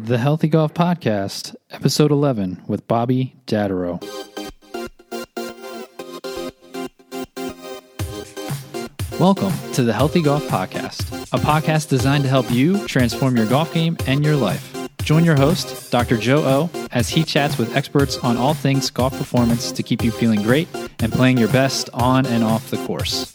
The Healthy Golf Podcast, Episode 11, with Bobby Dattero. Welcome to the Healthy Golf Podcast, a podcast designed to help you transform your golf game and your life. Join your host, Dr. Joe O, as he chats with experts on all things golf performance to keep you feeling great and playing your best on and off the course.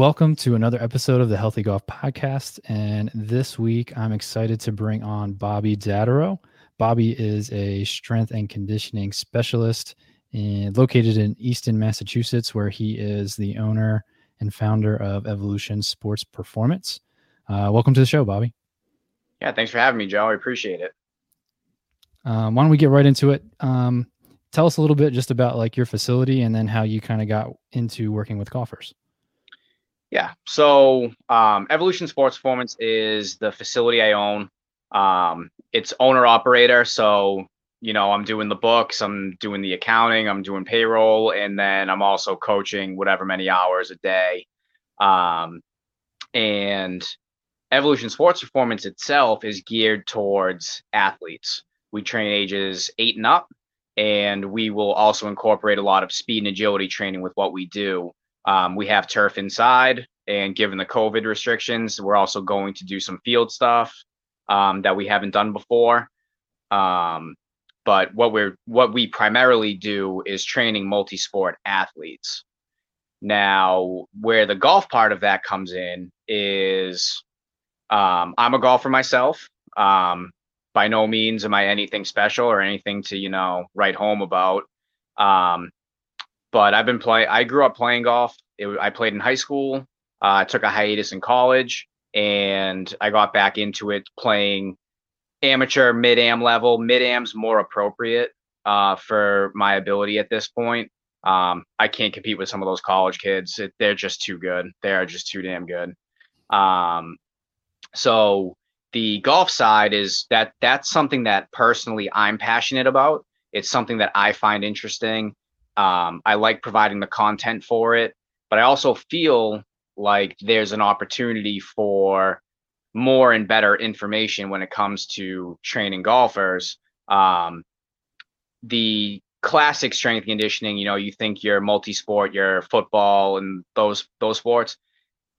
Welcome to another episode of the Healthy Golf Podcast. And this week, I'm excited to bring on Bobby Dattero. Bobby is a strength and conditioning specialist in, located in Easton, Massachusetts, where he is the owner and founder of Evolution Sports Performance. Uh, welcome to the show, Bobby. Yeah, thanks for having me, Joe. I appreciate it. Um, why don't we get right into it? Um, tell us a little bit just about like your facility and then how you kind of got into working with golfers. Yeah. So um, Evolution Sports Performance is the facility I own. Um, it's owner operator. So, you know, I'm doing the books, I'm doing the accounting, I'm doing payroll, and then I'm also coaching whatever many hours a day. Um, and Evolution Sports Performance itself is geared towards athletes. We train ages eight and up, and we will also incorporate a lot of speed and agility training with what we do. Um, we have turf inside, and given the COVID restrictions, we're also going to do some field stuff um, that we haven't done before. Um, but what we're what we primarily do is training multi-sport athletes. Now, where the golf part of that comes in is um, I'm a golfer myself. Um, by no means am I anything special or anything to you know write home about. Um, but I've been playing. I grew up playing golf. It, I played in high school. Uh, I took a hiatus in college, and I got back into it playing amateur mid am level. Mid am's more appropriate uh, for my ability at this point. Um, I can't compete with some of those college kids. It, they're just too good. They are just too damn good. Um, so the golf side is that that's something that personally I'm passionate about. It's something that I find interesting. Um, I like providing the content for it, but I also feel like there's an opportunity for more and better information when it comes to training golfers. Um, the classic strength conditioning, you know, you think you're multi-sport, you're football and those those sports,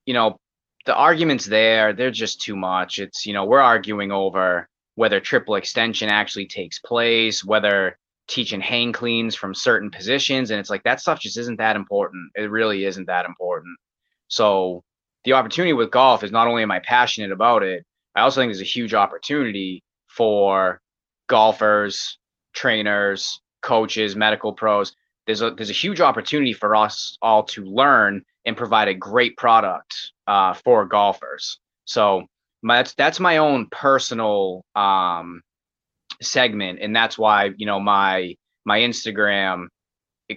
you know, the arguments there, they're just too much. It's, you know, we're arguing over whether triple extension actually takes place, whether teaching hang cleans from certain positions. And it's like that stuff just isn't that important. It really isn't that important. So the opportunity with golf is not only am I passionate about it, I also think there's a huge opportunity for golfers, trainers, coaches, medical pros. There's a there's a huge opportunity for us all to learn and provide a great product uh, for golfers. So my, that's that's my own personal um, segment, and that's why you know my my Instagram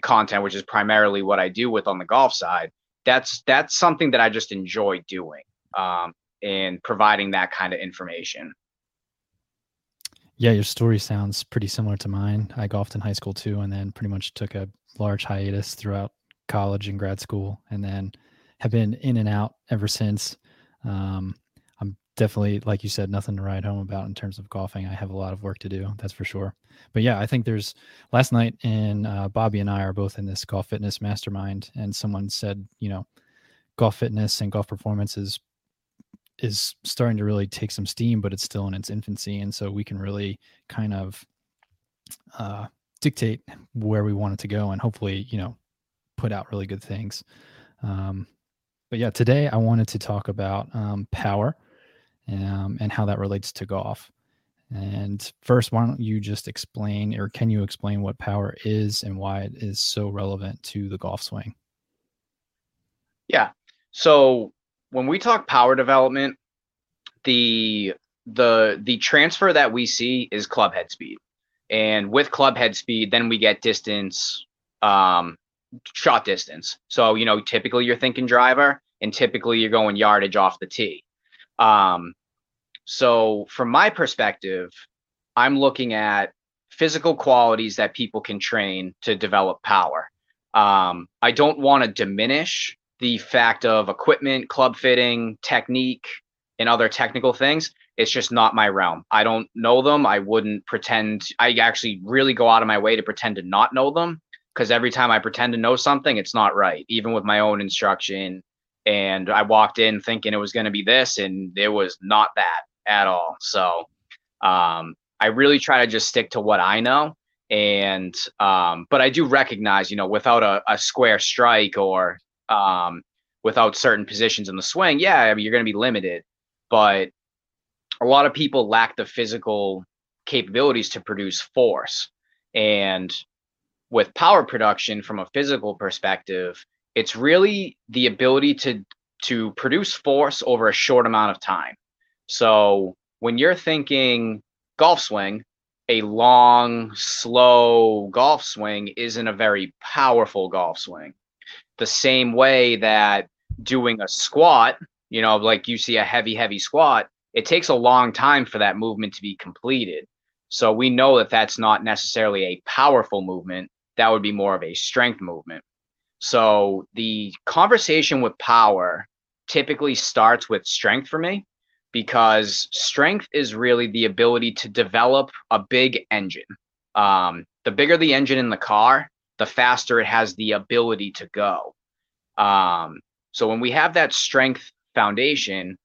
content, which is primarily what I do with on the golf side. That's that's something that I just enjoy doing um, and providing that kind of information. Yeah, your story sounds pretty similar to mine. I golfed in high school too, and then pretty much took a large hiatus throughout college and grad school, and then have been in and out ever since. Um, definitely, like you said, nothing to write home about in terms of golfing. I have a lot of work to do, that's for sure. But yeah, I think there's last night, and uh, Bobby and I are both in this golf fitness mastermind, and someone said, you know, golf fitness and golf performance is is starting to really take some steam, but it's still in its infancy, and so we can really kind of uh, dictate where we want it to go, and hopefully, you know, put out really good things. Um, but yeah, today I wanted to talk about um, power um, and how that relates to golf. And first, why don't you just explain, or can you explain what power is and why it is so relevant to the golf swing? Yeah. So when we talk power development, the the the transfer that we see is club head speed, and with club head speed, then we get distance, um, shot distance. So, you know, typically you're thinking driver and typically you're going yardage off the tee. Um, so, from my perspective, I'm looking at physical qualities that people can train to develop power. Um, I don't want to diminish the fact of equipment, club fitting, technique, and other technical things, it's just not my realm. I don't know them. I wouldn't pretend. I actually really go out of my way to pretend to not know them because every time I pretend to know something, it's not right. Even with my own instruction, and I walked in thinking it was going to be this, and it was not that at all. So um, I really try to just stick to what I know. And um, but I do recognize, you know, without a, a square strike or um, without certain positions in the swing, yeah, I mean, you're going to be limited. But a lot of people lack the physical capabilities to produce force. And with power production from a physical perspective, it's really the ability to to produce force over a short amount of time. So when you're thinking golf swing, a long, slow golf swing isn't a very powerful golf swing. The same way that doing a squat, you know, like you see a heavy, heavy squat, it takes a long time for that movement to be completed. So we know that that's not necessarily a powerful movement. That would be more of a strength movement. So the conversation with power typically starts with strength for me because strength is really the ability to develop a big engine. Um, the bigger the engine in the car, the faster it has the ability to go. Um, so when we have that strength foundation,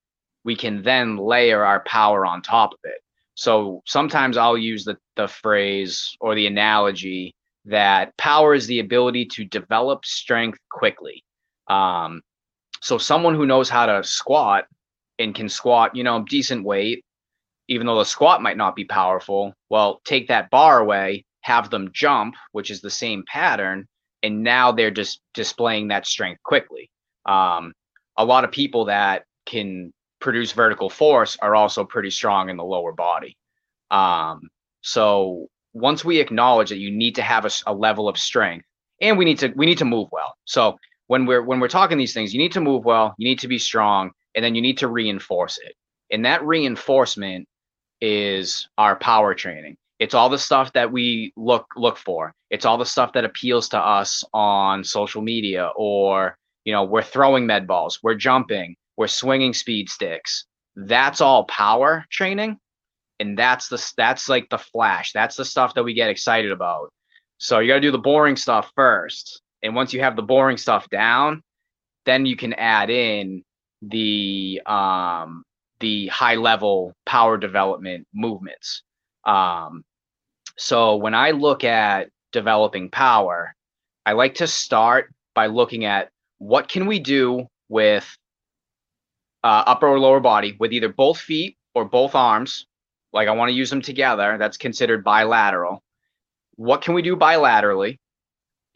we can then layer our power on top of it. So sometimes I'll use the, the phrase or the analogy that power is the ability to develop strength quickly. Um, so someone who knows how to squat and can squat, you know, decent weight, even though the squat might not be powerful, well, take that bar away, have them jump, which is the same pattern, and now they're just displaying that strength quickly. Um, a lot of people that can produce vertical force are also pretty strong in the lower body. Um, so once we acknowledge that you need to have a, a level of strength, and we need to we need to move well. So when we're when we're talking these things, you need to move well, you need to be strong, and then you need to reinforce it. And that reinforcement is our power training. It's all the stuff that we look look for. It's all the stuff that appeals to us on social media or you know, we're throwing med balls, we're jumping, we're swinging speed sticks. That's all power training and that's the that's like the flash. That's the stuff that we get excited about. So you got to do the boring stuff first. And once you have the boring stuff down, then you can add in the um, the high level power development movements. Um, so when I look at developing power, I like to start by looking at what can we do with uh, upper or lower body with either both feet or both arms. Like I want to use them together. That's considered bilateral. What can we do bilaterally?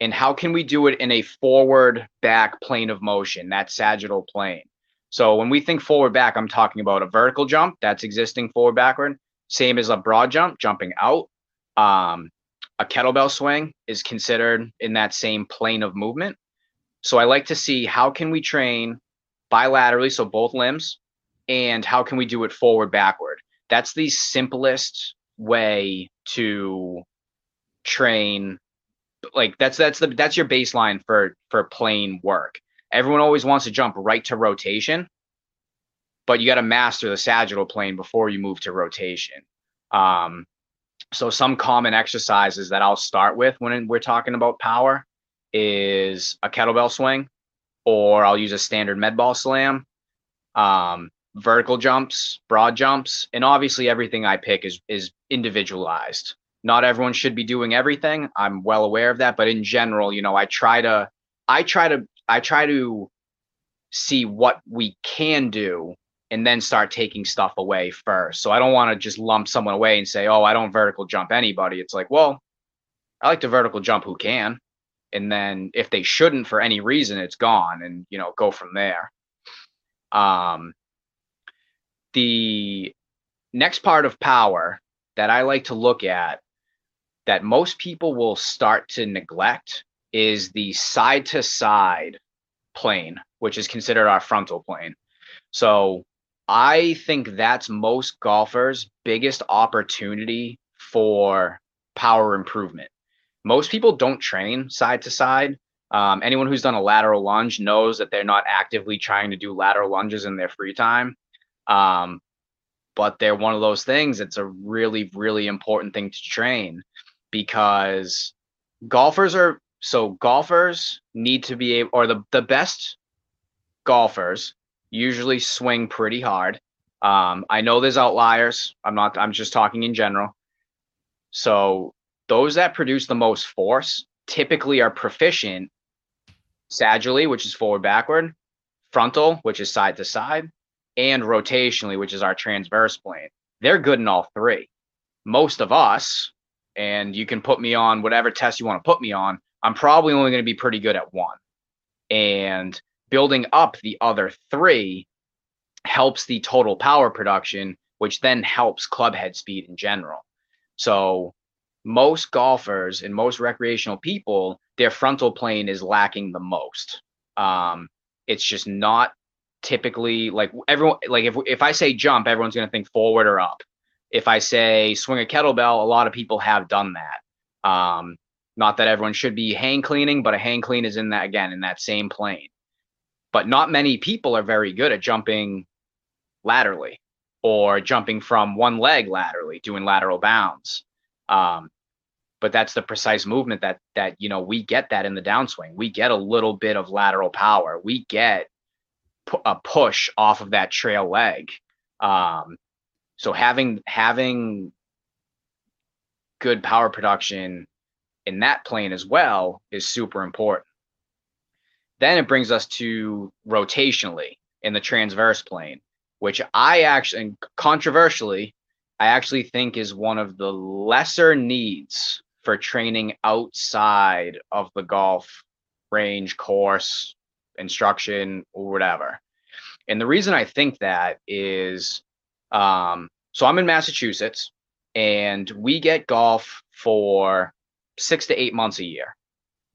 And how can we do it in a forward back plane of motion, that sagittal plane? So when we think forward back, I'm talking about a vertical jump that's existing forward backward, same as a broad jump, jumping out. Um, a kettlebell swing is considered in that same plane of movement. So I like to see how can we train bilaterally, so both limbs, and how can we do it forward backward. That's the simplest way to train like that's that's the that's your baseline for for plane work Everyone always wants to jump right to rotation, but you got to master the sagittal plane before you move to rotation. Um, so some common exercises that I'll start with when we're talking about power is a kettlebell swing, or I'll use a standard med ball slam, um, vertical jumps, broad jumps, and obviously everything I pick is is individualized. Not everyone should be doing everything. I'm well aware of that, but in general, you know, I try to I try to I try to see what we can do and then start taking stuff away first. So I don't want to just lump someone away and say, "Oh, I don't vertical jump anybody." It's like, well, I like to vertical jump who can, and then if they shouldn't for any reason, it's gone, and you know, go from there. Um, the next part of power that I like to look at that most people will start to neglect is the side to side plane, which is considered our frontal plane. So I think that's most golfers' biggest opportunity for power improvement. Most people don't train side to side. Um, anyone who's done a lateral lunge knows that they're not actively trying to do lateral lunges in their free time. Um, but they're one of those things. It's a really, really important thing to train because golfers are so golfers need to be able, or the, the best golfers usually swing pretty hard. Um, I know there's outliers. I'm not, I'm just talking in general. So those that produce the most force typically are proficient sagittally, which is forward backward, frontal, which is side to side, and rotationally, which is our transverse plane. They're good in all three. Most of us, and you can put me on whatever test you want to put me on, I'm probably only going to be pretty good at one. And building up the other three helps the total power production, which then helps club head speed in general. So most golfers and most recreational people, their frontal plane is lacking the most. Um, it's just not typically like everyone like if if I say jump, everyone's going to think forward or up. If I say swing a kettlebell, a lot of people have done that. Um, not that everyone should be hang cleaning, but a hang clean is in that again in that same plane. But not many people are very good at jumping laterally or jumping from one leg laterally, doing lateral bounds. Um, but that's the precise movement that that you know we get that in the downswing. We get a little bit of lateral power. We get a push off of that trail leg. Um, so having having good power production in that plane as well is super important. Then it brings us to rotationally in the transverse plane, which I actually controversially I actually think is one of the lesser needs for training outside of the golf range course instruction or whatever. And the reason I think that is um, so I'm in Massachusetts and we get golf for six to eight months a year.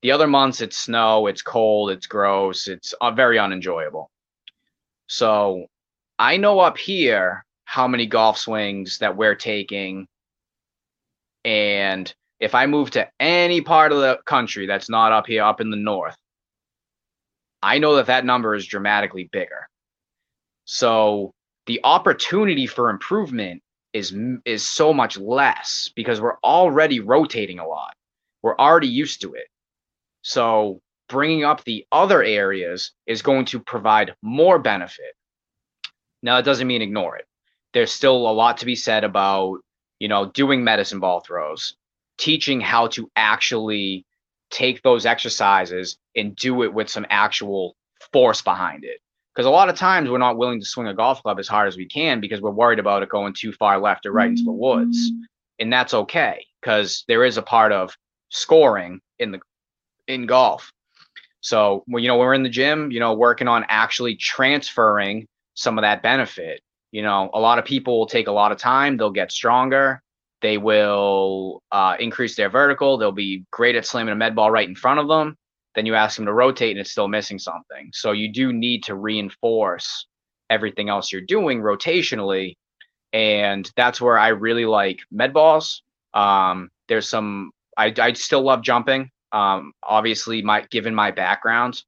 The other months it's snow, it's cold, it's gross, it's uh, very unenjoyable. So I know up here how many golf swings that we're taking. And if I move to any part of the country that's not up here, up in the north, I know that that number is dramatically bigger. So the opportunity for improvement is is so much less because we're already rotating a lot. We're already used to it. So bringing up the other areas is going to provide more benefit. Now, it doesn't mean ignore it. There's still a lot to be said about, you know, doing medicine ball throws, teaching how to actually take those exercises and do it with some actual force behind it. Because a lot of times we're not willing to swing a golf club as hard as we can because we're worried about it going too far left or right into the woods. And that's okay because there is a part of scoring in the in golf. So you know we're in the gym, you know, working on actually transferring some of that benefit. You know, a lot of people will take a lot of time, they'll get stronger, they will uh, increase their vertical, they'll be great at slamming a med ball right in front of them. Then you ask them to rotate and it's still missing something. So you do need to reinforce everything else you're doing rotationally. And that's where I really like med balls. Um, there's some I, I still love jumping. Um, obviously, my given my background,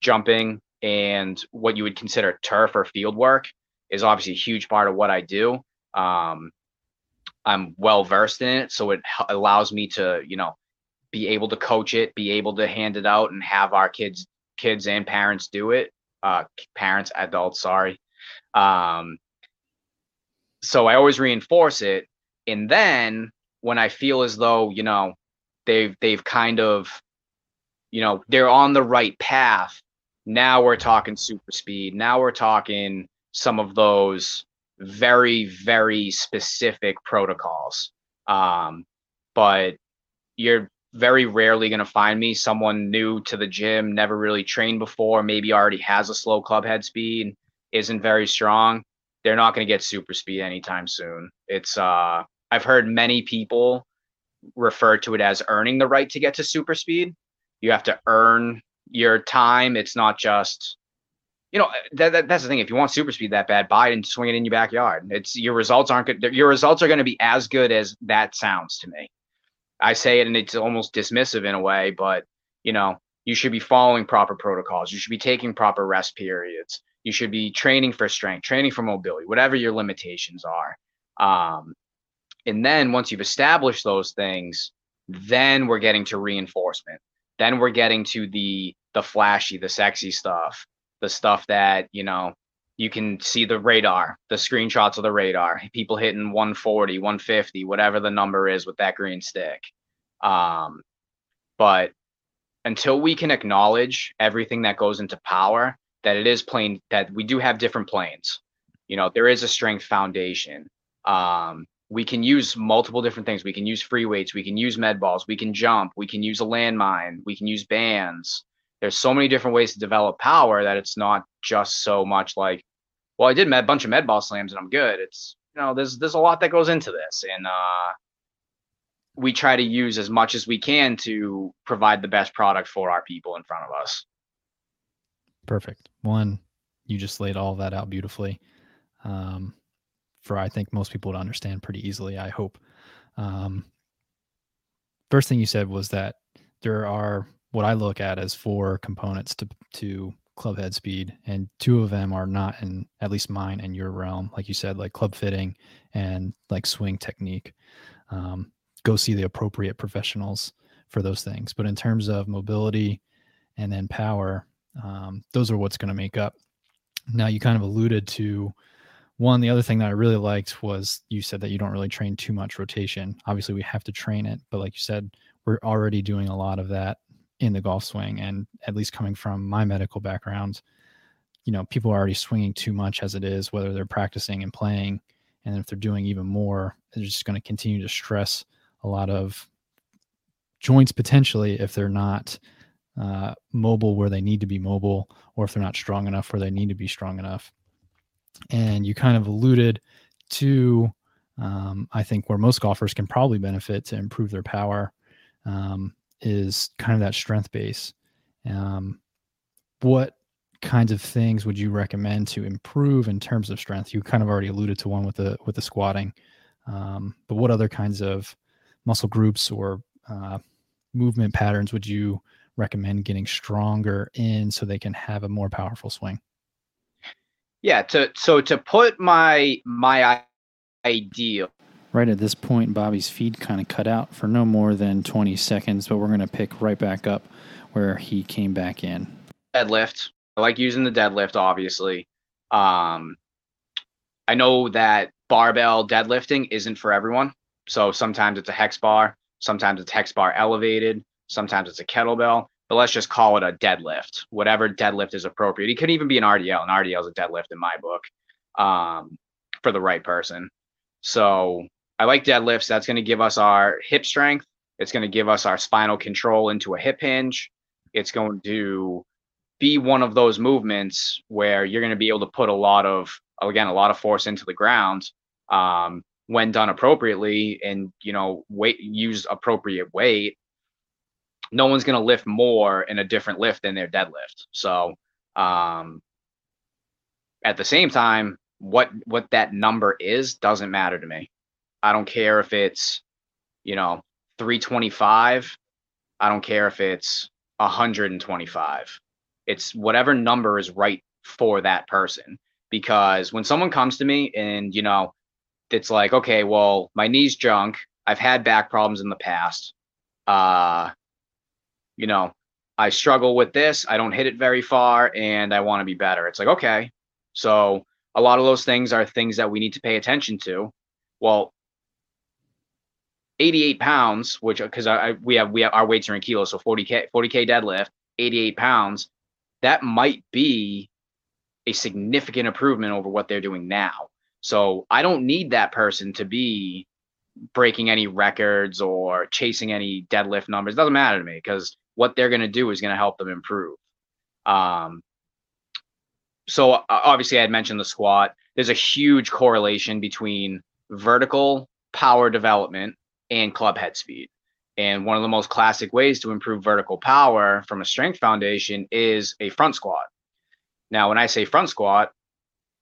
jumping and what you would consider turf or field work is obviously a huge part of what I do. Um, I'm well versed in it, so it allows me to, you know, be able to coach it, be able to hand it out, and have our kids, kids and parents do it. Uh, parents, adults, sorry. Um, so I always reinforce it, and then when I feel as though, you know, they've they've kind of you know they're on the right path now we're talking super speed now we're talking some of those very very specific protocols um, but you're very rarely going to find me someone new to the gym never really trained before maybe already has a slow club head speed isn't very strong they're not going to get super speed anytime soon it's uh i've heard many people refer to it as earning the right to get to super speed. You have to earn your time. It's not just, you know, that, that, that's the thing. If you want super speed that bad, buy it and swing it in your backyard. It's your results aren't good. Your results are going to be as good as that sounds to me. I say it and it's almost dismissive in a way, but you know, you should be following proper protocols. You should be taking proper rest periods. You should be training for strength, training for mobility, whatever your limitations are. Um, and then once you've established those things, then we're getting to reinforcement. Then we're getting to the the flashy, the sexy stuff, the stuff that you know you can see the radar, the screenshots of the radar, people hitting 140, 150, whatever the number is with that green stick. Um, but until we can acknowledge everything that goes into power, that it is plain that we do have different planes. You know, there is a strength foundation. Um, we can use multiple different things. We can use free weights. We can use med balls. We can jump. We can use a landmine. We can use bands. There's so many different ways to develop power that it's not just so much like well, I did a bunch of med ball slams and I'm good. It's you know, there's there's a lot that goes into this, and uh, we try to use as much as we can to provide the best product for our people in front of us. Perfect. One, you just laid all that out beautifully. Um, for I think most people to understand pretty easily. I hope. Um, first thing you said was that there are what I look at as four components to to club head speed and two of them are not in at least mine and your realm. Like you said like club fitting and like swing technique. Um, go see the appropriate professionals for those things. But in terms of mobility and then power um, those are what's going to make up. Now you kind of alluded to one the other thing that i really liked was you said that you don't really train too much rotation. Obviously we have to train it but like you said we're already doing a lot of that in the golf swing. And at least coming from my medical background, you know, people are already swinging too much as it is, whether they're practicing and playing. And if they're doing even more, they're just going to continue to stress a lot of joints potentially if they're not uh, mobile where they need to be mobile or if they're not strong enough where they need to be strong enough. And you kind of alluded to, um, I think, where most golfers can probably benefit to improve their power. Um, is kind of that strength base. Um, what kinds of things would you recommend to improve in terms of strength? You kind of already alluded to one with the with the squatting, um, but what other kinds of muscle groups or uh, movement patterns would you recommend getting stronger in so they can have a more powerful swing? Yeah, to so to put my my ideal Right at this point, Bobby's feed kind of cut out for no more than 20 seconds, but we're going to pick right back up where he came back in. Deadlift. I like using the deadlift, obviously. Um, I know that barbell deadlifting isn't for everyone. So sometimes it's a hex bar, sometimes it's hex bar elevated, sometimes it's a kettlebell, but let's just call it a deadlift, whatever deadlift is appropriate. It could even be an RDL. An RDL is a deadlift in my book um, for the right person. So I like deadlifts. That's going to give us our hip strength. It's going to give us our spinal control into a hip hinge. It's going to be one of those movements where you're going to be able to put a lot of, again, a lot of force into the ground um, when done appropriately and, you know, weight, use appropriate weight. No one's going to lift more in a different lift than their deadlift. So, um, at the same time, what what that number is doesn't matter to me. I don't care if it's, you know, 325. I don't care if it's 125. It's whatever number is right for that person. Because when someone comes to me and, you know, it's like, okay, well, my knee's junk. I've had back problems in the past. Uh, you know, I struggle with this. I don't hit it very far and I want to be better. It's like, okay. So a lot of those things are things that we need to pay attention to. Well, 88 pounds, which because I, we have we have our weights are in kilos, so 40k 40k deadlift, 88 pounds, that might be a significant improvement over what they're doing now. So I don't need that person to be breaking any records or chasing any deadlift numbers. It doesn't matter to me because what they're going to do is going to help them improve. Um, so obviously I had mentioned the squat. There's a huge correlation between vertical power development and club head speed. And one of the most classic ways to improve vertical power from a strength foundation is a front squat. Now, when I say front squat,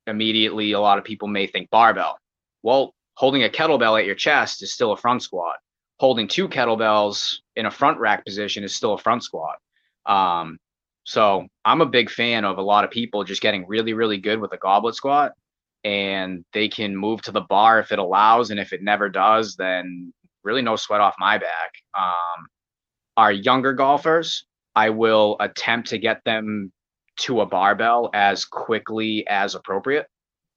immediately a lot of people may think barbell. Well, holding a kettlebell at your chest is still a front squat. Holding two kettlebells in a front rack position is still a front squat. Um, so I'm a big fan of a lot of people just getting really, really good with a goblet squat and they can move to the bar if it allows. And if it never does, then really no sweat off my back. Um, our younger golfers, I will attempt to get them to a barbell as quickly as appropriate.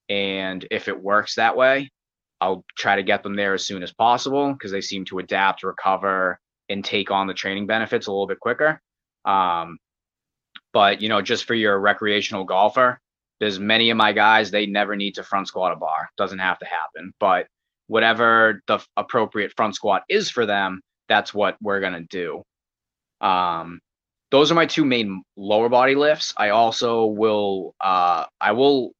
And if it works that way, I'll try to get them there as soon as possible because they seem to adapt, recover, and take on the training benefits a little bit quicker. Um, but you know, just for your recreational golfer, there's many of my guys they never need to front squat a bar. Doesn't have to happen. But whatever the appropriate front squat is for them, that's what we're gonna do. Um, those are my two main lower body lifts. I also will uh, I will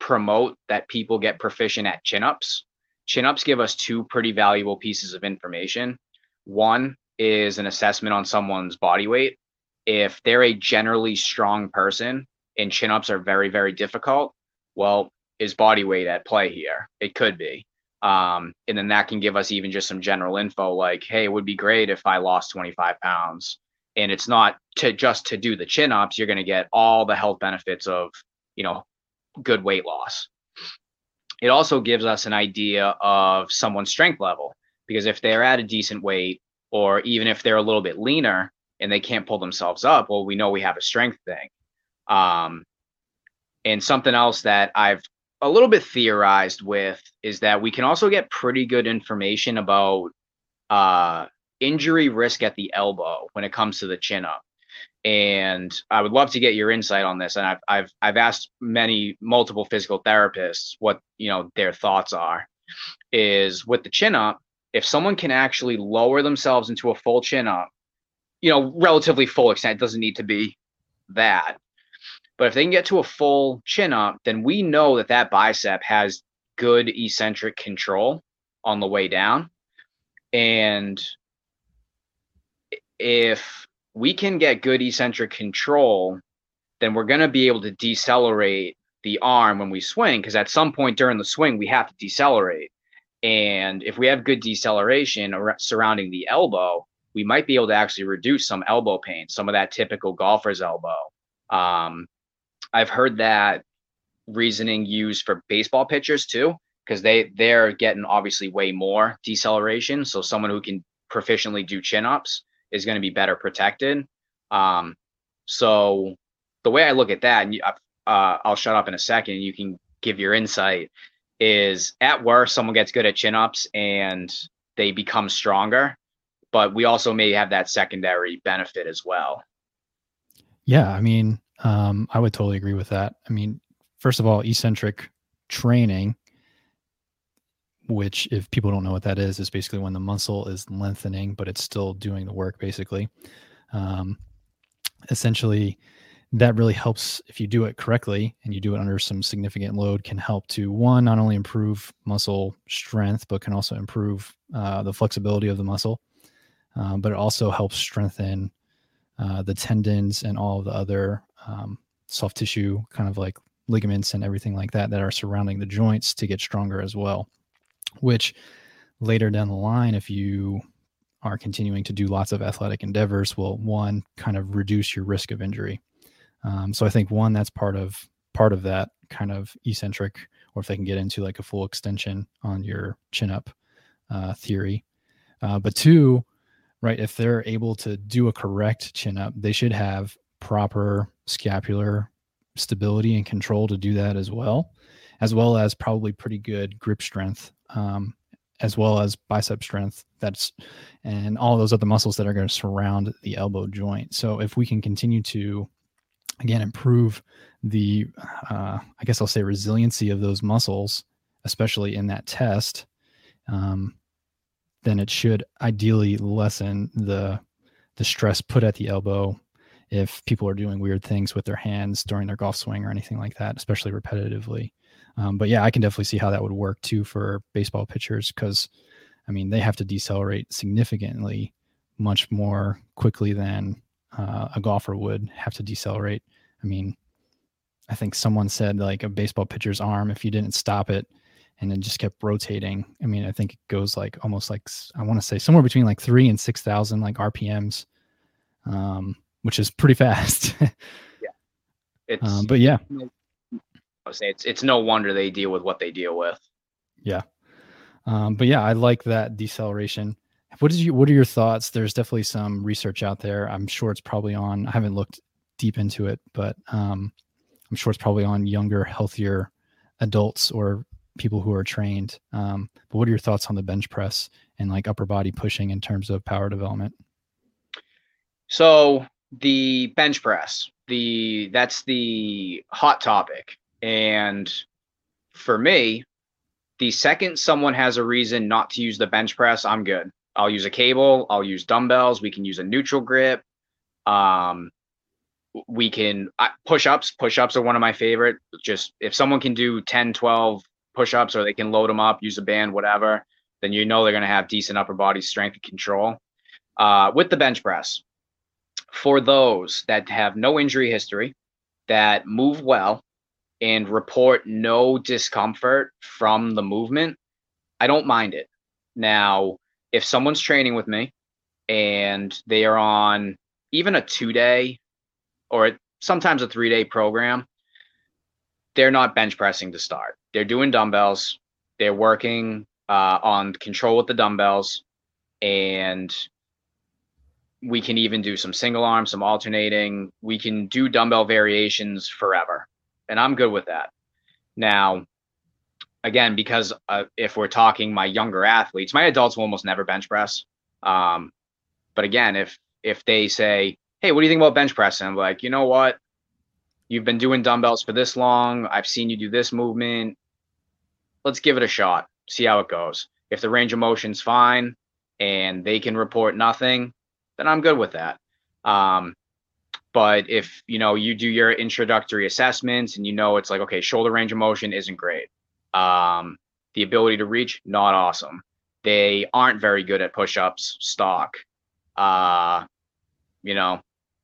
promote that people get proficient at chin ups. Chin ups give us two pretty valuable pieces of information. One is an assessment on someone's body weight. If they're a generally strong person and chin ups are very, very difficult, well, is body weight at play here? It could be. Um, and then that can give us even just some general info like, hey, it would be great if I lost 25 pounds. And it's not to just to do the chin ups, you're going to get all the health benefits of, you know, good weight loss. It also gives us an idea of someone's strength level because if they're at a decent weight, or even if they're a little bit leaner and they can't pull themselves up, well, we know we have a strength thing. Um, and something else that I've a little bit theorized with is that we can also get pretty good information about uh, injury risk at the elbow when it comes to the chin up and I would love to get your insight on this. And I've I've I've asked many multiple physical therapists what you know their thoughts are. Is with the chin up, if someone can actually lower themselves into a full chin up, you know, relatively full extent, it doesn't need to be that. But if they can get to a full chin up, then we know that that bicep has good eccentric control on the way down. And if we can get good eccentric control, then we're going to be able to decelerate the arm when we swing because at some point during the swing we have to decelerate. And if we have good deceleration surrounding the elbow, we might be able to actually reduce some elbow pain, some of that typical golfer's elbow. Um, I've heard that reasoning used for baseball pitchers too, because they they're getting obviously way more deceleration. So someone who can proficiently do chin ups is going to be better protected. Um, so the way I look at that, and uh, I'll shut up in a second. You can give your insight. Is at worst someone gets good at chin ups and they become stronger, but we also may have that secondary benefit as well. Yeah, I mean, um, I would totally agree with that. I mean, first of all, eccentric training which if people don't know what that is is basically when the muscle is lengthening but it's still doing the work basically um, essentially that really helps if you do it correctly and you do it under some significant load can help to one not only improve muscle strength but can also improve uh, the flexibility of the muscle um, but it also helps strengthen uh, the tendons and all of the other um, soft tissue kind of like ligaments and everything like that that are surrounding the joints to get stronger as well which later down the line, if you are continuing to do lots of athletic endeavors, will one kind of reduce your risk of injury. Um, so I think one that's part of part of that kind of eccentric, or if they can get into like a full extension on your chin up uh, theory. Uh, but two, right, if they're able to do a correct chin up, they should have proper scapular stability and control to do that as well, as well as probably pretty good grip strength um, as well as bicep strength. That's and all those other muscles that are going to surround the elbow joint. So if we can continue to again improve the uh, I guess I'll say resiliency of those muscles, especially in that test, um, then it should ideally lessen the the stress put at the elbow if people are doing weird things with their hands during their golf swing or anything like that, especially repetitively. Um, but yeah, I can definitely see how that would work too for baseball pitchers because, I mean, they have to decelerate significantly much more quickly than uh, a golfer would have to decelerate. I mean, I think someone said like a baseball pitcher's arm, if you didn't stop it and it just kept rotating, I mean, I think it goes like almost like, I want to say somewhere between like three and 6,000 like RPMs. Um, which is pretty fast. yeah, it's um, but yeah, I say it's it's no wonder they deal with what they deal with. Yeah, um, but yeah, I like that deceleration. What is you? What are your thoughts? There's definitely some research out there. I'm sure it's probably on. I haven't looked deep into it, but um, I'm sure it's probably on younger, healthier adults or people who are trained. Um, but what are your thoughts on the bench press and like upper body pushing in terms of power development? So the bench press, the that's the hot topic. And for me, the second someone has a reason not to use the bench press, I'm good. I'll use a cable, I'll use dumbbells, we can use a neutral grip. Um, we can push ups, push ups are one of my favorite. Just if someone can do 10, 12 push ups or they can load them up, use a band, whatever, then you know they're going to have decent upper body strength and control. Uh, with the bench press, for those that have no injury history, that move well, and report no discomfort from the movement, I don't mind it. Now, if someone's training with me and they are on even a two day or sometimes a three day program, they're not bench pressing to start. They're doing dumbbells, they're working uh, on control with the dumbbells, and we can even do some single arm, some alternating. We can do dumbbell variations forever and I'm good with that. Now, again, because uh, if we're talking my younger athletes, my adults will almost never bench press. Um, but again, if if they say, "Hey, what do you think about bench press?" and I'm like, you know what, you've been doing dumbbells for this long. I've seen you do this movement. Let's give it a shot. See how it goes. If the range of motion's fine and they can report nothing, then I'm good with that. Um, but if you know you do your introductory assessments and you know it's like okay, shoulder range of motion isn't great. Um, the ability to reach not awesome. They aren't very good at push-ups, stock. Uh, you know,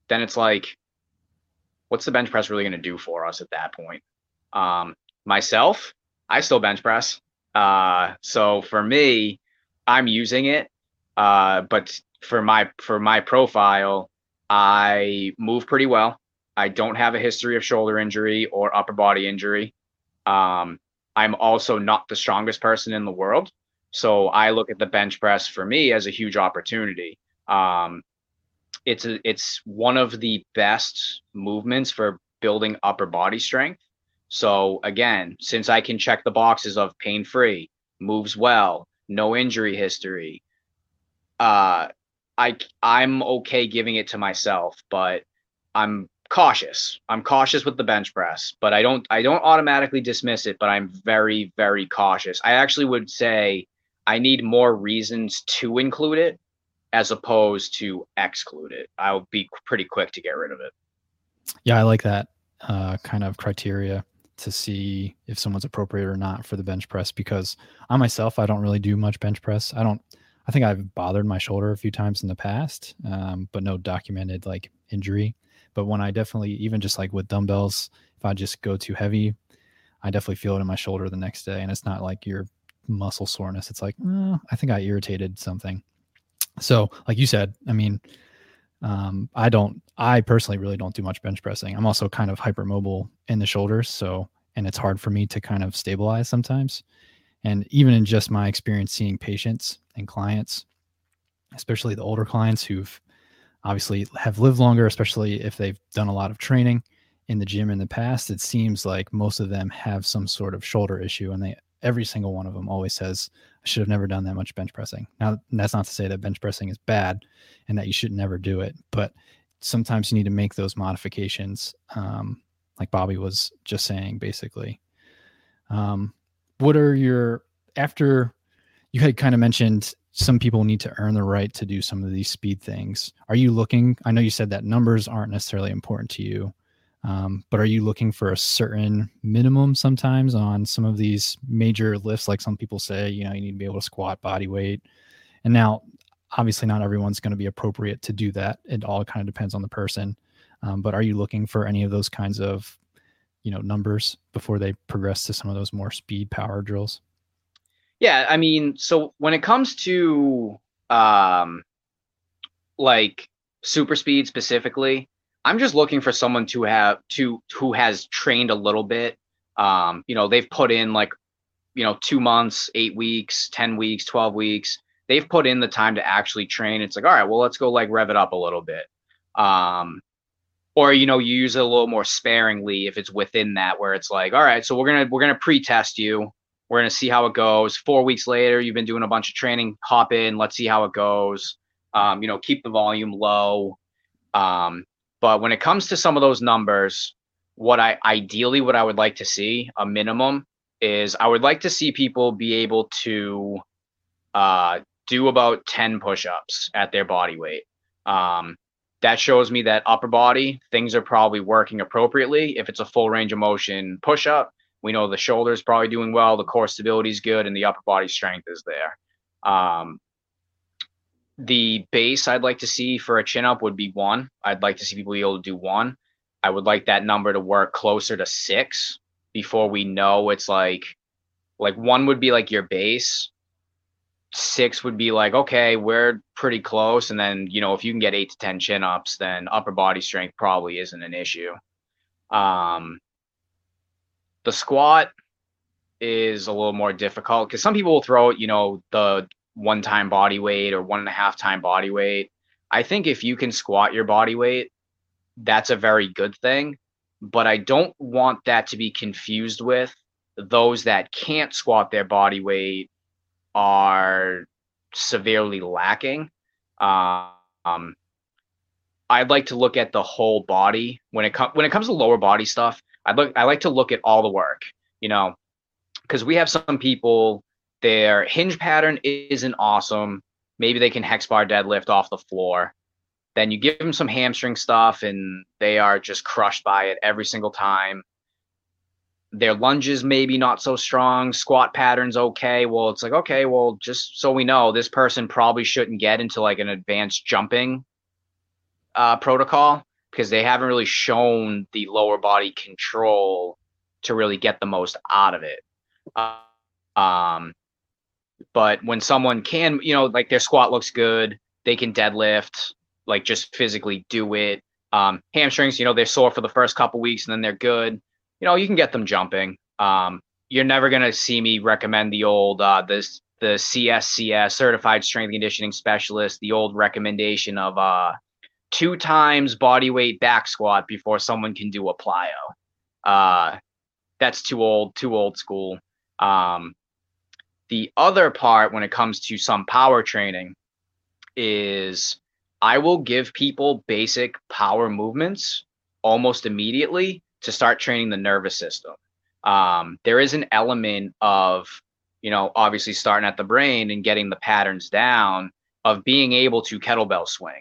then it's like, what's the bench press really going to do for us at that point? Um, myself, I still bench press. Uh, so for me, I'm using it. Uh, but for my for my profile, I move pretty well. I don't have a history of shoulder injury or upper body injury. Um, I'm also not the strongest person in the world. So I look at the bench press for me as a huge opportunity. Um, it's a, it's one of the best movements for building upper body strength. So again, since I can check the boxes of pain free, moves well, no injury history, uh, I I'm okay giving it to myself, but I'm cautious. I'm cautious with the bench press, but I don't I don't automatically dismiss it, but I'm very very cautious. I actually would say I need more reasons to include it as opposed to exclude it. I'll be pretty quick to get rid of it. Yeah, I like that uh, kind of criteria to see if someone's appropriate or not for the bench press because I myself I don't really do much bench press. I don't I think I've bothered my shoulder a few times in the past, um, but no documented like injury. But when I definitely, even just like with dumbbells, if I just go too heavy, I definitely feel it in my shoulder the next day. And it's not like your muscle soreness. It's like, oh, I think I irritated something. So, like you said, I mean, um, I don't, I personally really don't do much bench pressing. I'm also kind of hypermobile in the shoulders. So, and it's hard for me to kind of stabilize sometimes. And even in just my experience seeing patients and clients, especially the older clients who've obviously have lived longer, especially if they've done a lot of training in the gym in the past, it seems like most of them have some sort of shoulder issue. And they, every single one of them always says, I should have never done that much bench pressing. Now, that's not to say that bench pressing is bad and that you should never do it, but sometimes you need to make those modifications. Um, like Bobby was just saying, basically. Um, what are your after you had kind of mentioned some people need to earn the right to do some of these speed things. Are you looking? I know you said that numbers aren't necessarily important to you, um, but are you looking for a certain minimum sometimes on some of these major lifts? Like some people say, you know, you need to be able to squat body weight. And now, obviously, not everyone's going to be appropriate to do that. It all kind of depends on the person. Um, but are you looking for any of those kinds of you know numbers before they progress to some of those more speed power drills yeah i mean so when it comes to um like super speed specifically I'm just looking for someone to have to who has trained a little bit. Um, you know, they've put in like, you know, two months, eight weeks, ten weeks, twelve weeks. They've put in the time to actually train. It's like, all right, well, let's go like rev it up a little bit. Um, or you know, you use it a little more sparingly if it's within that, where it's like, all right, so we're gonna we're gonna pre-test you. We're gonna see how it goes. Four weeks later, you've been doing a bunch of training. Hop in. Let's see how it goes. Um, you know, keep the volume low. Um, but when it comes to some of those numbers, what I ideally what I would like to see a minimum is I would like to see people be able to uh, do about 10 push-ups at their body weight. Um, that shows me that upper body things are probably working appropriately. If it's a full range of motion push-up, we know the shoulders probably doing well, the core stability is good, and the upper body strength is there. Um, the base I'd like to see for a chin up would be one. I'd like to see people be able to do one. I would like that number to work closer to six before we know it's like like one would be like your base. Six would be like, okay, we're pretty close. And then, you know, if you can get eight to 10 chin ups, then upper body strength probably isn't an issue. Um, the squat is a little more difficult because some people will throw, it, you know, the one time body weight or one and a half time body weight. I think if you can squat your body weight, that's a very good thing. But I don't want that to be confused with those that can't squat their body weight are severely lacking. Um, I'd like to look at the whole body when it comes when it comes to lower body stuff. I look I like to look at all the work, you know, because we have some people their hinge pattern isn't awesome. Maybe they can hex bar deadlift off the floor. Then you give them some hamstring stuff and they are just crushed by it every single time. Their lunges maybe not so strong, squat patterns okay. Well, it's like, okay, well, just so we know, this person probably shouldn't get into like an advanced jumping uh, protocol because they haven't really shown the lower body control to really get the most out of it. Uh, um, but when someone can, you know, like their squat looks good, they can deadlift, like just physically do it. Um, hamstrings, you know, they're sore for the first couple weeks and then they're good. You know, you can get them jumping. Um, you're never gonna see me recommend the old uh, this the CSCS Certified Strength Conditioning Specialist, the old recommendation of uh, two times body weight back squat before someone can do a plyo. Uh, that's too old, too old school. Um, the other part when it comes to some power training is I will give people basic power movements almost immediately to start training the nervous system. Um, there is an element of, you know, obviously starting at the brain and getting the patterns down of being able to kettlebell swing.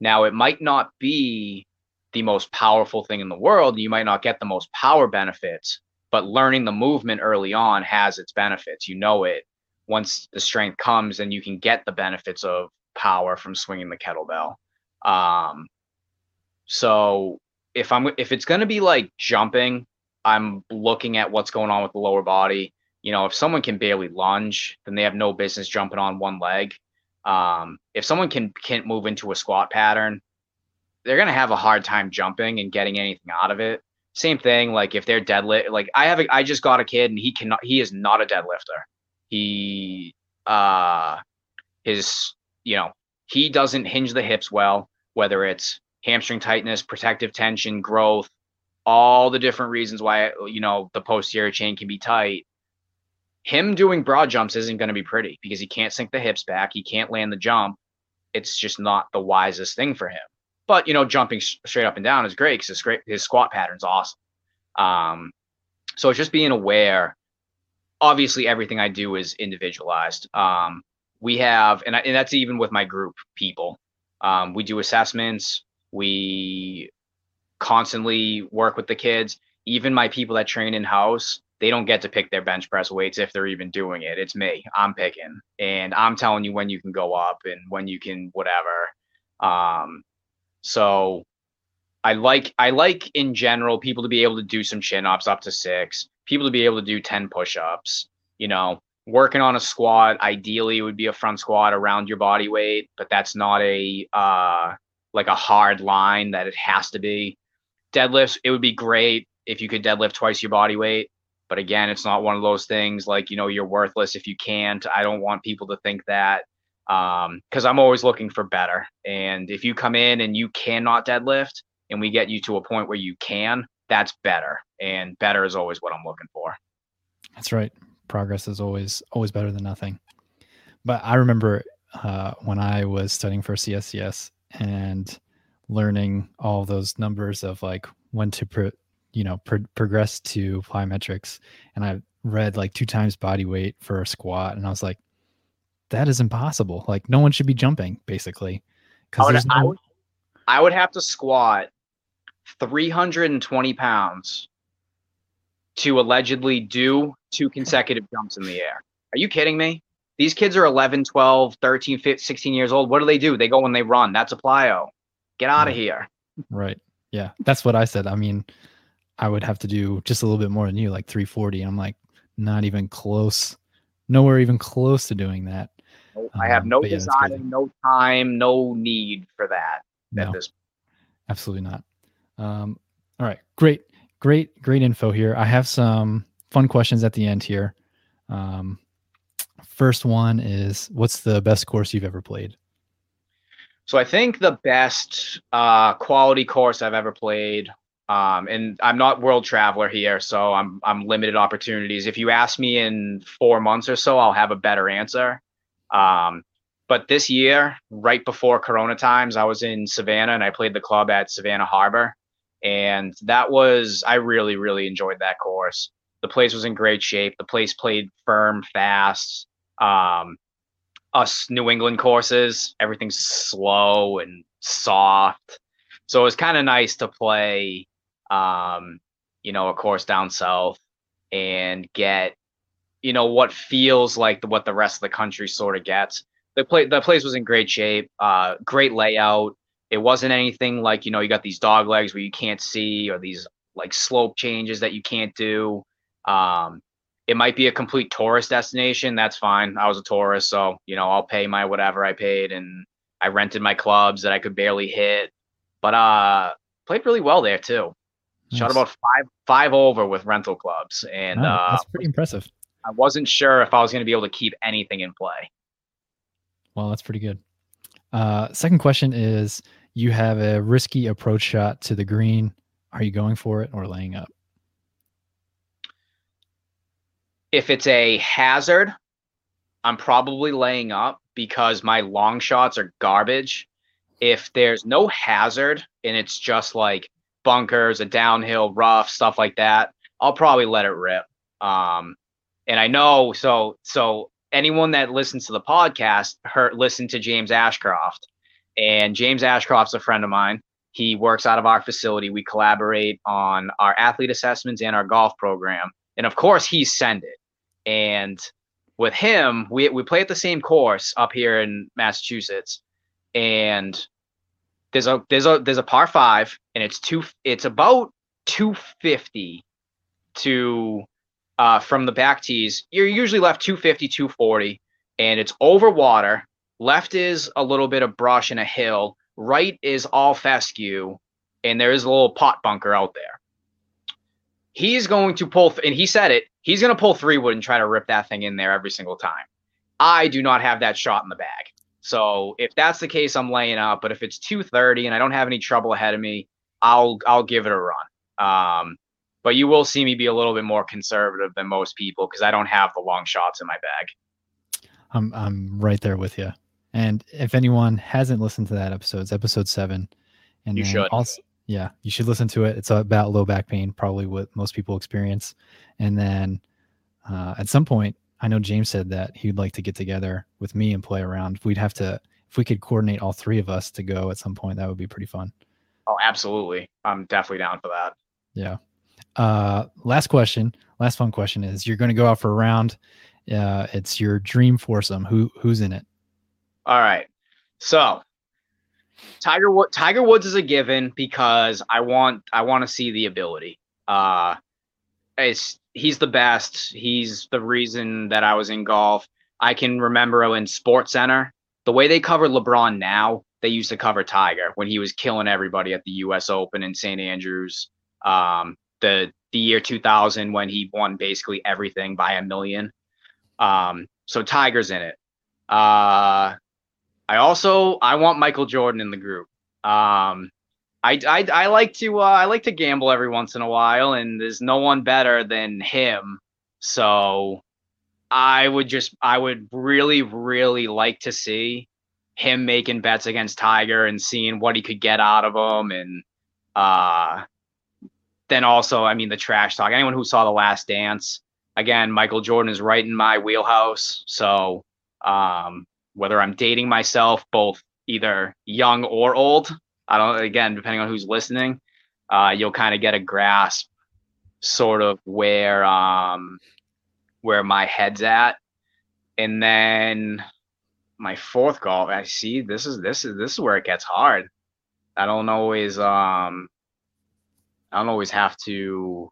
Now, it might not be the most powerful thing in the world. You might not get the most power benefits, but learning the movement early on has its benefits. You know it once the strength comes and you can get the benefits of power from swinging the kettlebell. Um, so if I'm if it's going to be like jumping, I'm looking at what's going on with the lower body. You know, if someone can barely lunge, then they have no business jumping on one leg. Um, if someone can can't move into a squat pattern, they're gonna have a hard time jumping and getting anything out of it same thing. Like if they're deadlift, like I have, a, I just got a kid and he cannot, he is not a deadlifter. He, uh, his, you know, he doesn't hinge the hips well, whether it's hamstring tightness, protective tension, growth, all the different reasons why, you know, the posterior chain can be tight. Him doing broad jumps isn't going to be pretty because he can't sink the hips back. He can't land the jump. It's just not the wisest thing for him. But you know, jumping straight up and down is great because his his squat pattern's awesome. Um, so it's just being aware. Obviously, everything I do is individualized. Um, we have, and, I, and that's even with my group people. Um, we do assessments. We constantly work with the kids. Even my people that train in house, they don't get to pick their bench press weights if they're even doing it. It's me. I'm picking, and I'm telling you when you can go up and when you can whatever. Um, so I like I like in general people to be able to do some chin ups up to six, people to be able to do 10 push ups, you know, working on a squat, ideally would be a front squat around your body weight, but that's not a uh like a hard line that it has to be. Deadlifts, it would be great if you could deadlift twice your body weight. But again, it's not one of those things like, you know, you're worthless if you can't. I don't want people to think that because um, I'm always looking for better. And if you come in and you cannot deadlift and we get you to a point where you can, that's better. And better is always what I'm looking for. That's right. Progress is always always better than nothing. But I remember uh, when I was studying for CSCS and learning all those numbers of like when to pro, you know pro- progress to plyometrics, and I read like two times body weight for a squat, and I was like, that is impossible. Like no one should be jumping basically. Because there's no... I, would, I would have to squat 320 pounds to allegedly do two consecutive jumps in the air. Are you kidding me? These kids are 11, 12, 13, 15, 16 years old. What do they do? They go when they run. That's a plyo. Get out of right. here. Right. Yeah. That's what I said. I mean, I would have to do just a little bit more than you, like 340. I'm like, not even close, nowhere even close to doing that. I have um, no desire, yeah, no time, no need for that no, this Absolutely not. Um, all right. Great, great, great info here. I have some fun questions at the end here. Um, first one is what's the best course you've ever played? So I think the best uh, quality course I've ever played, um, and I'm not world traveler here, so I'm I'm limited opportunities. If you ask me in four months or so, I'll have a better answer. Um, but this year, right before Corona times, I was in Savannah and I played the club at Savannah Harbor, and that was I really really enjoyed that course. The place was in great shape. The place played firm, fast. Um, us New England courses, everything's slow and soft. So it was kind of nice to play, um, you know, a course down south and get, you know, what feels like the, what the rest of the country sort of gets. The play, the place was in great shape, uh, great layout. It wasn't anything like you know you got these dog legs where you can't see or these like slope changes that you can't do. Um, it might be a complete tourist destination. That's fine. I was a tourist, so you know I'll pay my whatever I paid, and I rented my clubs that I could barely hit, but uh, played really well there too. Nice. Shot about five five over with rental clubs, and oh, uh, that's pretty impressive. I wasn't sure if I was going to be able to keep anything in play. Well, that's pretty good. Uh, second question is: You have a risky approach shot to the green. Are you going for it or laying up? If it's a hazard, I'm probably laying up because my long shots are garbage. If there's no hazard and it's just like bunkers, a downhill, rough, stuff like that, I'll probably let it rip. Um, and I know so so anyone that listens to the podcast heard listen to James Ashcroft. And James Ashcroft's a friend of mine. He works out of our facility. We collaborate on our athlete assessments and our golf program. And of course, he's it. And with him, we we play at the same course up here in Massachusetts, and there's a there's a there's a par five, and it's two it's about two fifty to uh, from the back tees. You're usually left 250, 240, and it's over water. Left is a little bit of brush and a hill. Right is all fescue, and there is a little pot bunker out there. He's going to pull, th- and he said it He's going to pull three wood and try to rip that thing in there every single time. I do not have that shot in the bag. So if that's the case, I'm laying out. But if it's 230 and I don't have any trouble ahead of me, I'll I'll give it a run. Um, but you will see me be a little bit more conservative than most people because I don't have the long shots in my bag. I'm I'm right there with you. And if anyone hasn't listened to that episode, it's episode seven. And you should. Also, yeah, you should listen to it. It's about low back pain, probably what most people experience. And then uh, at some point, I know James said that he'd like to get together with me and play around. We'd have to, if we could coordinate all three of us to go at some point, that would be pretty fun. Oh, absolutely. I'm definitely down for that. Yeah. Uh, last question, last fun question is you're going to go out for a round. Uh, it's your dream foursome. Who who's in it? All right. So Tiger Wood Tiger Woods is a given because I want I want to see the ability. Uh it's he's the best. He's the reason that I was in golf. I can remember in Sports Center, the way they cover LeBron now, they used to cover Tiger when he was killing everybody at the U.S. Open in St. Andrews. Um, the the year 2000 when he won basically everything by a million. Um, so Tiger's in it. Uh, I also I want Michael Jordan in the group. Um, I, I, I like to uh, I like to gamble every once in a while, and there's no one better than him. So I would just I would really really like to see him making bets against Tiger and seeing what he could get out of him, and uh, then also I mean the trash talk. Anyone who saw the Last Dance, again, Michael Jordan is right in my wheelhouse. So um, whether I'm dating myself, both either young or old, I don't. Again, depending on who's listening, uh, you'll kind of get a grasp, sort of where um, where my head's at, and then my fourth goal, I see this is this is this is where it gets hard. I don't always um, I don't always have to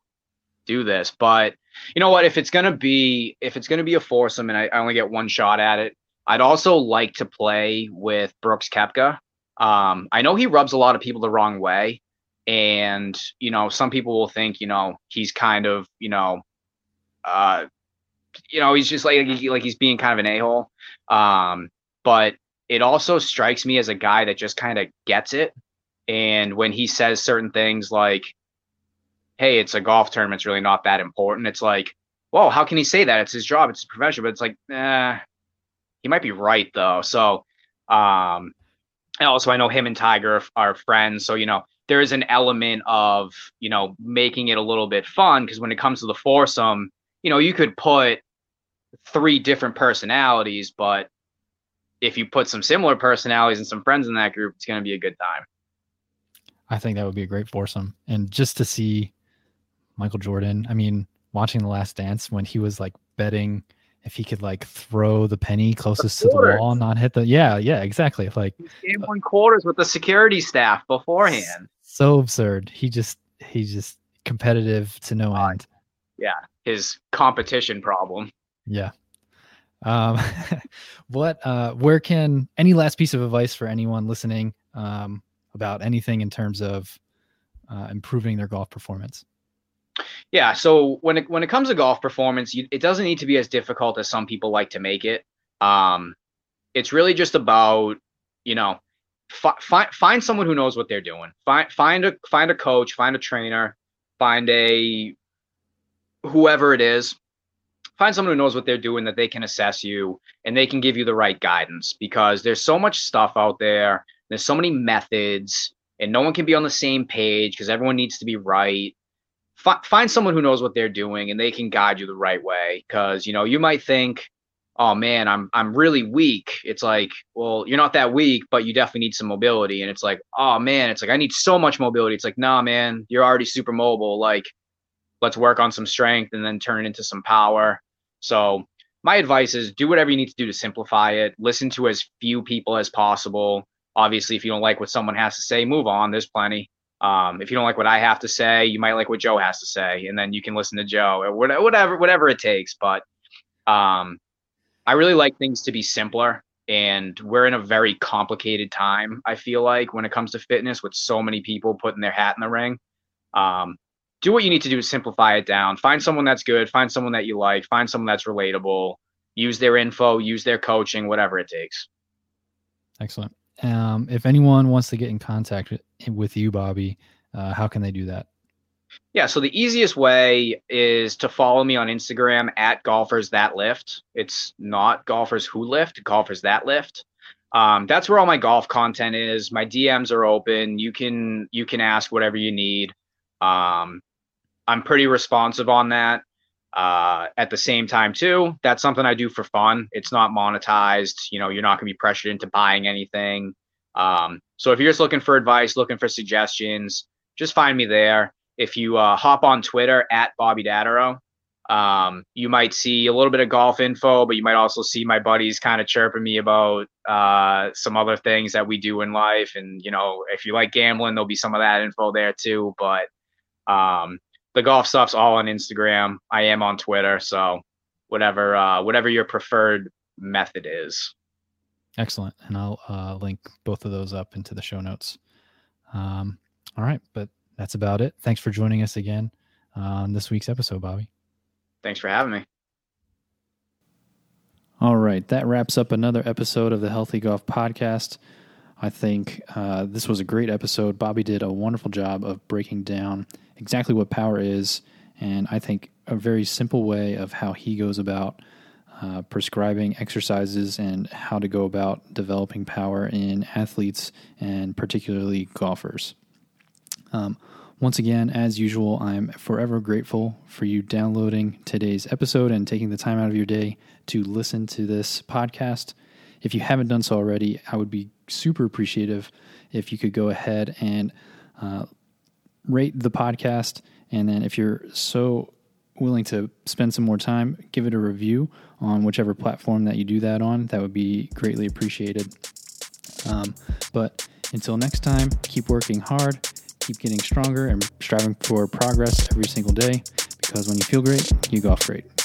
do this, but you know what? If it's gonna be if it's gonna be a foursome and I, I only get one shot at it, I'd also like to play with Brooks Koepka. Um, I know he rubs a lot of people the wrong way, and you know some people will think you know he's kind of you know, uh, you know he's just like like he's being kind of an a hole. Um, but it also strikes me as a guy that just kind of gets it, and when he says certain things like, "Hey, it's a golf tournament; it's really not that important," it's like, "Whoa, how can he say that? It's his job; it's his profession." But it's like, eh, he might be right though. So, um, and also I know him and Tiger are friends, so you know there is an element of you know making it a little bit fun because when it comes to the foursome, you know you could put three different personalities, but if you put some similar personalities and some friends in that group, it's going to be a good time. I think that would be a great foursome, and just to see Michael Jordan. I mean, watching The Last Dance when he was like betting if he could like throw the penny closest the to the wall, and not hit the yeah, yeah, exactly. Like game one quarters with the security staff beforehand. So absurd. He just he just competitive to no end. Yeah, his competition problem. Yeah. Um, what uh, where can any last piece of advice for anyone listening um, about anything in terms of uh, improving their golf performance? Yeah. So when it when it comes to golf performance, you, it doesn't need to be as difficult as some people like to make it. Um, it's really just about you know fi- find find someone who knows what they're doing. Find find a find a coach, find a trainer, find a whoever it is. Find someone who knows what they're doing that they can assess you and they can give you the right guidance because there's so much stuff out there. There's so many methods and no one can be on the same page because everyone needs to be right find someone who knows what they're doing and they can guide you the right way. Because you know you might think oh man i'm i'm really weak. It's like well you're not that weak but you definitely need some mobility. And it's like oh man it's like i need so much mobility. It's like nah man you're already super mobile. Like let's work on some strength and then turn it into some power. So my advice is do whatever you need to do to simplify it. Listen to as few people as possible. Obviously if you don't like what someone has to say move on. There's plenty um, if you don't like what I have to say, you might like what Joe has to say, and then you can listen to Joe or whatever, whatever it takes. But um, I really like things to be simpler, and we're in a very complicated time. I feel like when it comes to fitness, with so many people putting their hat in the ring. Um, do what you need to do to simplify it down. Find someone that's good. Find someone that you like. Find someone that's relatable. Use their info. Use their coaching. Whatever it takes. Excellent. Um, if anyone wants to get in contact with, you, Bobby, uh, how can they do that? Yeah, so the easiest way is to follow me on Instagram at golfers that lift. It's not golfers who lift, golfers that lift. Um, that's where all my golf content is. My DMs are open. You can you can ask whatever you need. Um, I'm pretty responsive on that. Uh, at the same time, too, that's something I do for fun. It's not monetized. You know, you're not going to be pressured into buying anything. Um, so if you're just looking for advice, looking for suggestions, just find me there. If you uh, hop on Twitter at Bobby Dattero, um, you might see a little bit of golf info, but you might also see my buddies kind of chirping me about uh, some other things that we do in life. And, you know, if you like gambling, there'll be some of that info there too. But um, the golf stuff's all on Instagram. I am on Twitter, so whatever uh, whatever your preferred method is. Excellent. And I'll uh, link both of those up into the show notes. Um, all right. But that's about it. Thanks for joining us again on this week's episode, Bobby. Thanks for having me. All right. That wraps up another episode of the Healthy Golf Podcast. I think uh, this was a great episode. Bobby did a wonderful job of breaking down exactly what power is, and I think a very simple way of how he goes about uh, prescribing exercises and how to go about developing power in athletes and particularly golfers. Um, once again, as usual, I'm forever grateful for you downloading today's episode and taking the time out of your day to listen to this podcast. If you haven't done so already, I would be super appreciative if you could go ahead and uh, rate the podcast. And then if you're so willing to spend some more time, give it a review on whichever platform that you do that on. That would be greatly appreciated. Um, but until next time, keep working hard, keep getting stronger, and striving for progress every single day because when you feel great, you golf great.